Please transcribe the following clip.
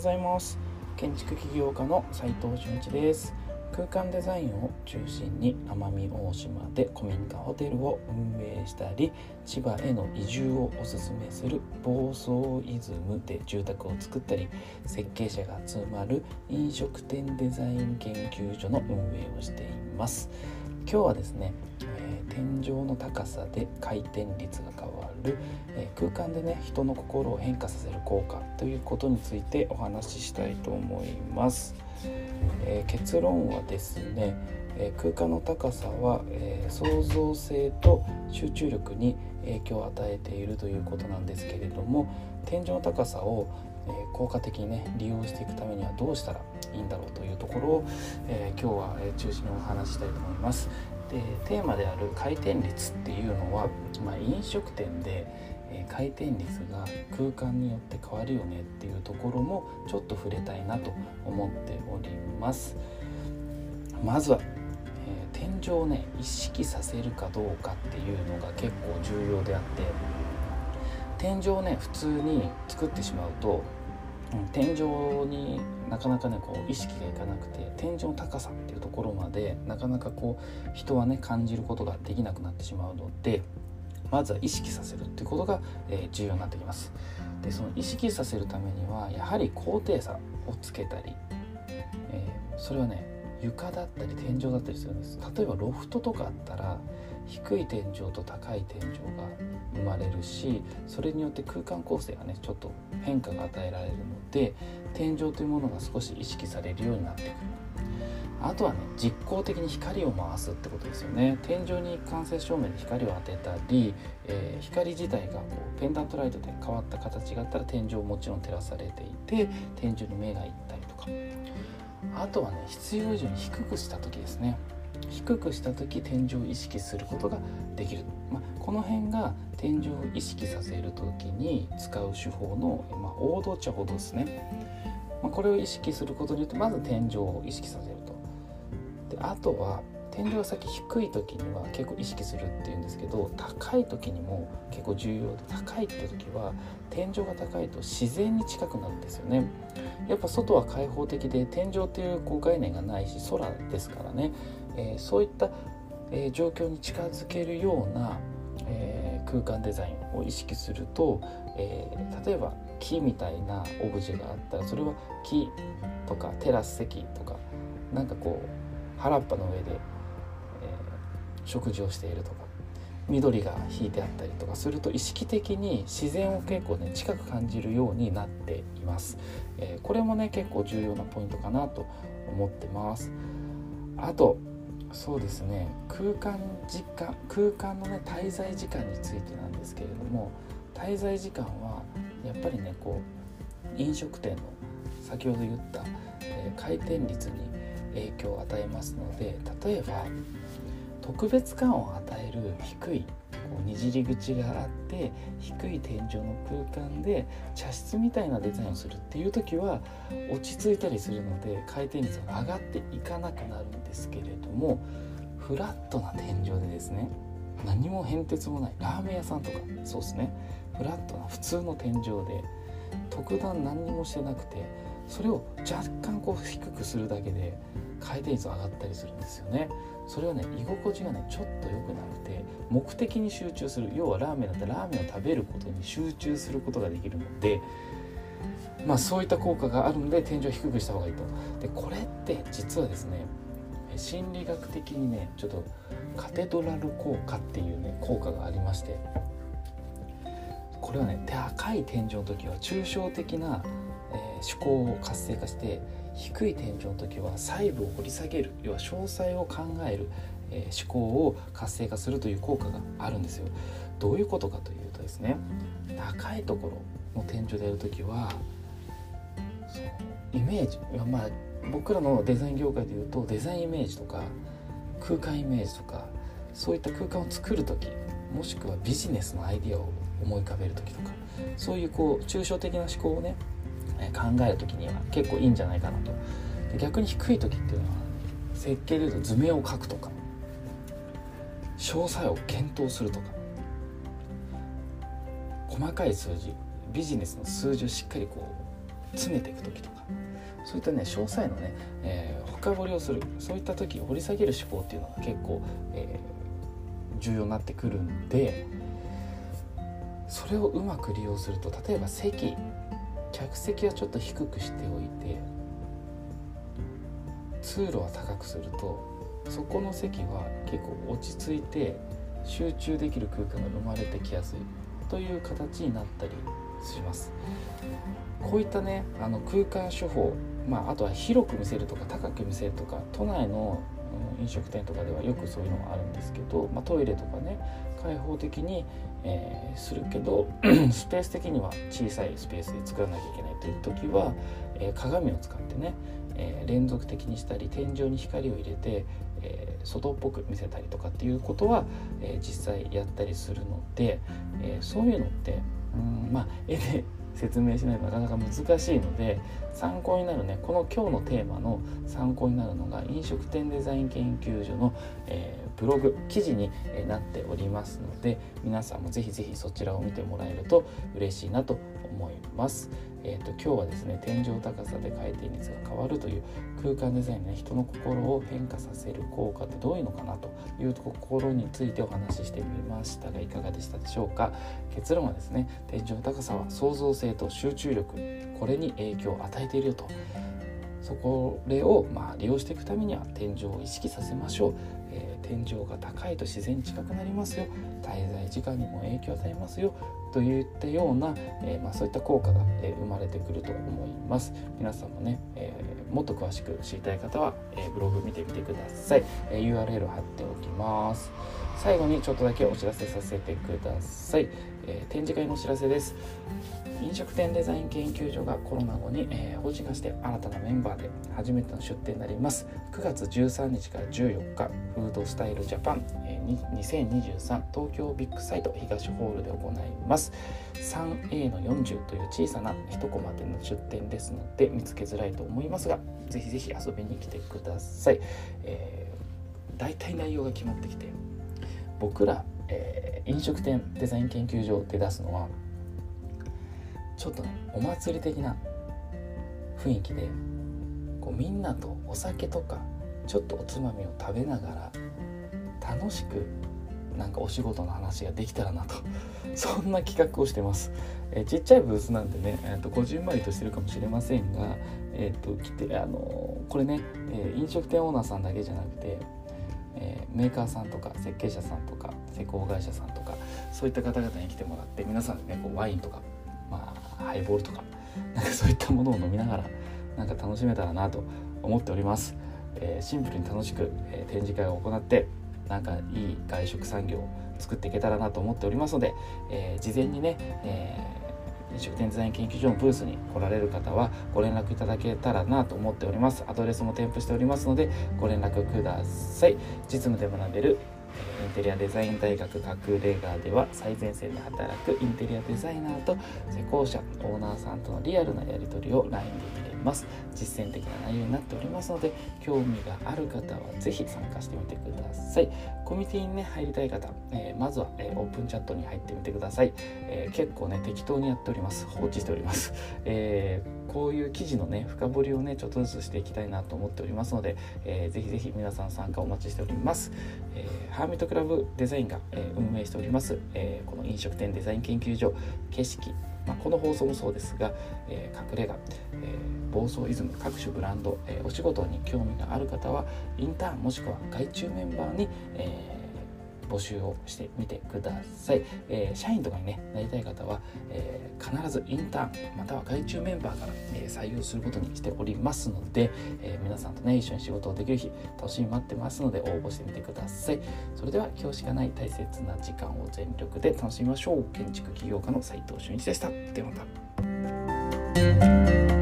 ございます。建築起業家の斉藤俊一です。空間デザインを中心に奄美大島で古民家ホテルを運営したり千葉への移住をおすすめする房総イズムで住宅を作ったり設計者が集まる飲食店デザイン研究所の運営をしています。今日はですね、えー、天井の高さで回転率が変わる、え、空間でね人の心を変化させる効果ということについてお話ししたいと思います、えー、結論はですね、え空間の高さは、え創造性と集中力に影響を与えているということなんですけれども天井の高さをえ効果的にね利用していくためにはどうしたらいいんだろうというところを、え、今日は中心にお話したいと思います。でテーマである回転率っていうのは、まあ、飲食店で、回転率が空間によって変わるよねっていうところもちょっと触れたいなと思っております。まずは、え、天井をね意識させるかどうかっていうのが結構重要であって天井をね普通に作ってしまうと天井になかなかねこう意識がいかなくて天井の高さっていうところまでなかなかこう人はね感じることができなくなってしまうのでまずは意識させるっていうことが、え、重要になってきます。でその意識させるためにはやはり高低差をつけたり、えー、それはね床だったり天井だったりするんです。例えばロフトとかあったら低い天井と高い天井が生まれるしそれによって空間構成がねちょっと変化が与えられるので天井というものが少し意識されるようになってくる。あとはね実効的に光を回すってことですよね。天井に間接照明で光を当てたり、えー、光自体がこうペンダントライトで変わった形があったら天井もちろん照らされていて天井に目がいったりとか。あとはね必要以上に低くした時ですね。低くした時天井を意識することができる、まあ、この辺が天井を意識させる時に使う手法の、まあ、王道っちゃ王道ですね、まあ、これを意識することによってまず天井を意識させると。であとは天井が先低い時には結構意識するっていうんですけど高い時にも結構重要で高いって時は天井が高いと自然に近くなるんですよね。やっぱ外は開放的で天井っていうこう概念がないし空ですからね、えー、そういった、えー、状況に近づけるような、えー、空間デザインを意識すると、え例えば木みたいなオブジェがあったらそれは木とかテラス席とかなんかこう原っぱの上で食事をしているとか緑が引いてあったりとかすると意識的に自然を結構ね近く感じるようになっています、えー、これもね結構重要なポイントかなと思ってます。あとそうですね空間時間空間のね滞在時間についてなんですけれども滞在時間はやっぱりねこう飲食店の先ほど言った、えー、回転率に影響を与えますので例えば特別感を与える低いこうにじり口があって低い天井の空間で茶室みたいなデザインをするっていう時は落ち着いたりするので回転率が上がっていかなくなるんですけれどもフラットな天井でですね何も変哲もないラーメン屋さんとかそうですね。フラットな普通の天井で特段何にもしてなくてそれを若干こう低くするだけで回転率上がったりするんですよね。それはね居心地がねちょっと良くなくて目的に集中する要はラーメンだったらラーメンを食べることに集中することができるのでまあそういった効果があるので天井を低くした方がいいと。でこれって実はですね心理学的にねちょっとカテドラル効果っていうね効果がありましてこれはね高い天井の時は抽象的な思考を活性化して低い天井の時は細部を掘り下げる要は詳細を考える、えー、思考を活性化するという効果があるんですよ。どういうことかというとですね高いところの天井でやる時はイメージまあ僕らのデザイン業界でいうとデザインイメージとか空間イメージとかそういった空間を作る時もしくはビジネスのアイディアを思い浮かべる時とかそういうこう抽象的な思考をね考える時には結構いいんじゃないかなと。逆に低い時っていうのは設計でいうと図面を描くとか詳細を検討するとか細かい数字ビジネスの数字をしっかりこう詰めていく時とかそういったね詳細のね、えー、深掘りをするそういった時掘り下げる思考っていうのが結構、えー、重要になってくるんでそれをうまく利用すると例えば席客席はちょっと低くしておいて通路は高くするとそこの席は結構落ち着いて集中できる空間が生まれてきやすいという形になったりします。こういったねあの空間処方まあ、あとは広く見せるとか高く見せるとか都内の飲食店とかではよくそういうのがあるんですけど、まあ、トイレとかね開放的に、えー、するけど スペース的には小さいスペースで作らなきゃいけないという時は、えー、鏡を使ってね、えー、連続的にしたり天井に光を入れて、え外っぽく見せたりとかっていうことは、え実際やったりするので、えそういうのってうんまあ絵で説明しないとなかなか難しいので参考になるねこの今日のテーマの参考になるのが飲食店デザイン研究所の、えー、ブログ記事になっておりますので皆さんも是非是非そちらを見てもらえると嬉しいなと思います。えーと、今日はですね天井高さで回転率が変わるという空間デザインね人の心を変化させる効果ってどういうのかなというところについてお話ししてみましたがいかがでしたでしょうか。結論はですね天井高さは創造性と集中力これに影響を与えているよとそこれをまあ利用していくためには天井を意識させましょう、えー、天井が高いと自然に近くなりますよ。滞在時間にも影響を与えますよ。といったような、えー、まあ、そういった効果が、え生まれてくると思います。皆さんもね、え、もっと詳しく知りたい方は、えブログ見てみてください、え URL 貼っておきます。最後にちょっとだけお知らせさせてください、え展示会のお知らせです。飲食店デザイン研究所がコロナ後に、えー、法人化して新たなメンバーで初めての出店になります。9月13日から14日フードスタイルジャパン、えー、2023東京ビッグサイト東ホールで行います。3A の40という小さな一コマでの出店ですので見つけづらいと思いますがぜひぜひ遊びに来てください、えー、大体内容が決まってきて僕ら、えー、飲食店デザイン研究所で出すのはちょっとねお祭り的な雰囲気でこうみんなとお酒とかちょっとおつまみを食べながら楽しくなんかお仕事の話ができたらなと そんな企画をしてます、えー、ちっちゃいブースなんでね、えーと、こじんまりとしてるかもしれませんが、えーと、来てあのー、これね、えー、飲食店オーナーさんだけじゃなくて、えメーカーさんとか設計者さんとか施工会社さんとかそういった方々に来てもらって皆さんでねこうワインとかまあ、ハイボールとか なんかそういったものを飲みながらなんか楽しめたらなと思っております、えー、シンプルに楽しく、えー、展示会を行ってなんかいい外食産業を作っていけたらなと思っておりますので、えー、事前にね、え飲食店デザイン研究所のブースに来られる方はご連絡いただけたらなと思っております。アドレスも添付しておりますのでご連絡ください。実務で学べるインテリアデザイン大学隠れ家では最前線で働くインテリアデザイナーと施工者オーナーさんとのリアルなやり取りを LINE で見れます。実践的な内容になっておりますので興味がある方は是非参加してみてください。コミュニティにね入りたい方、えー、まずは、えー、オープンチャットに入ってみてください、えー、結構ね適当にやっております。放置しております、えこういう記事のね深掘りをねちょっとずつしていきたいなと思っておりますので、えー、ぜひぜひ皆さん参加お待ちしております、えー、ハーミットクラブデザインが、えー、運営しております、えこの飲食店デザイン研究所景色まあ、この放送もそうですが、えー、隠れ家、えー、暴走イズム各種ブランド、えー、お仕事に興味がある方はインターンもしくは外注メンバーに、え募集をしてみてください、えー、社員とかに、ね、なりたい方は、えー、必ずインターンまたは外注メンバーから、え、採用することにしておりますので、え皆さんとね一緒に仕事をできる日楽しみ待ってますので応募してみてください。それでは今日しかない大切な時間を全力で楽しみましょう。建築起業家の斉藤俊一でした。ではまた。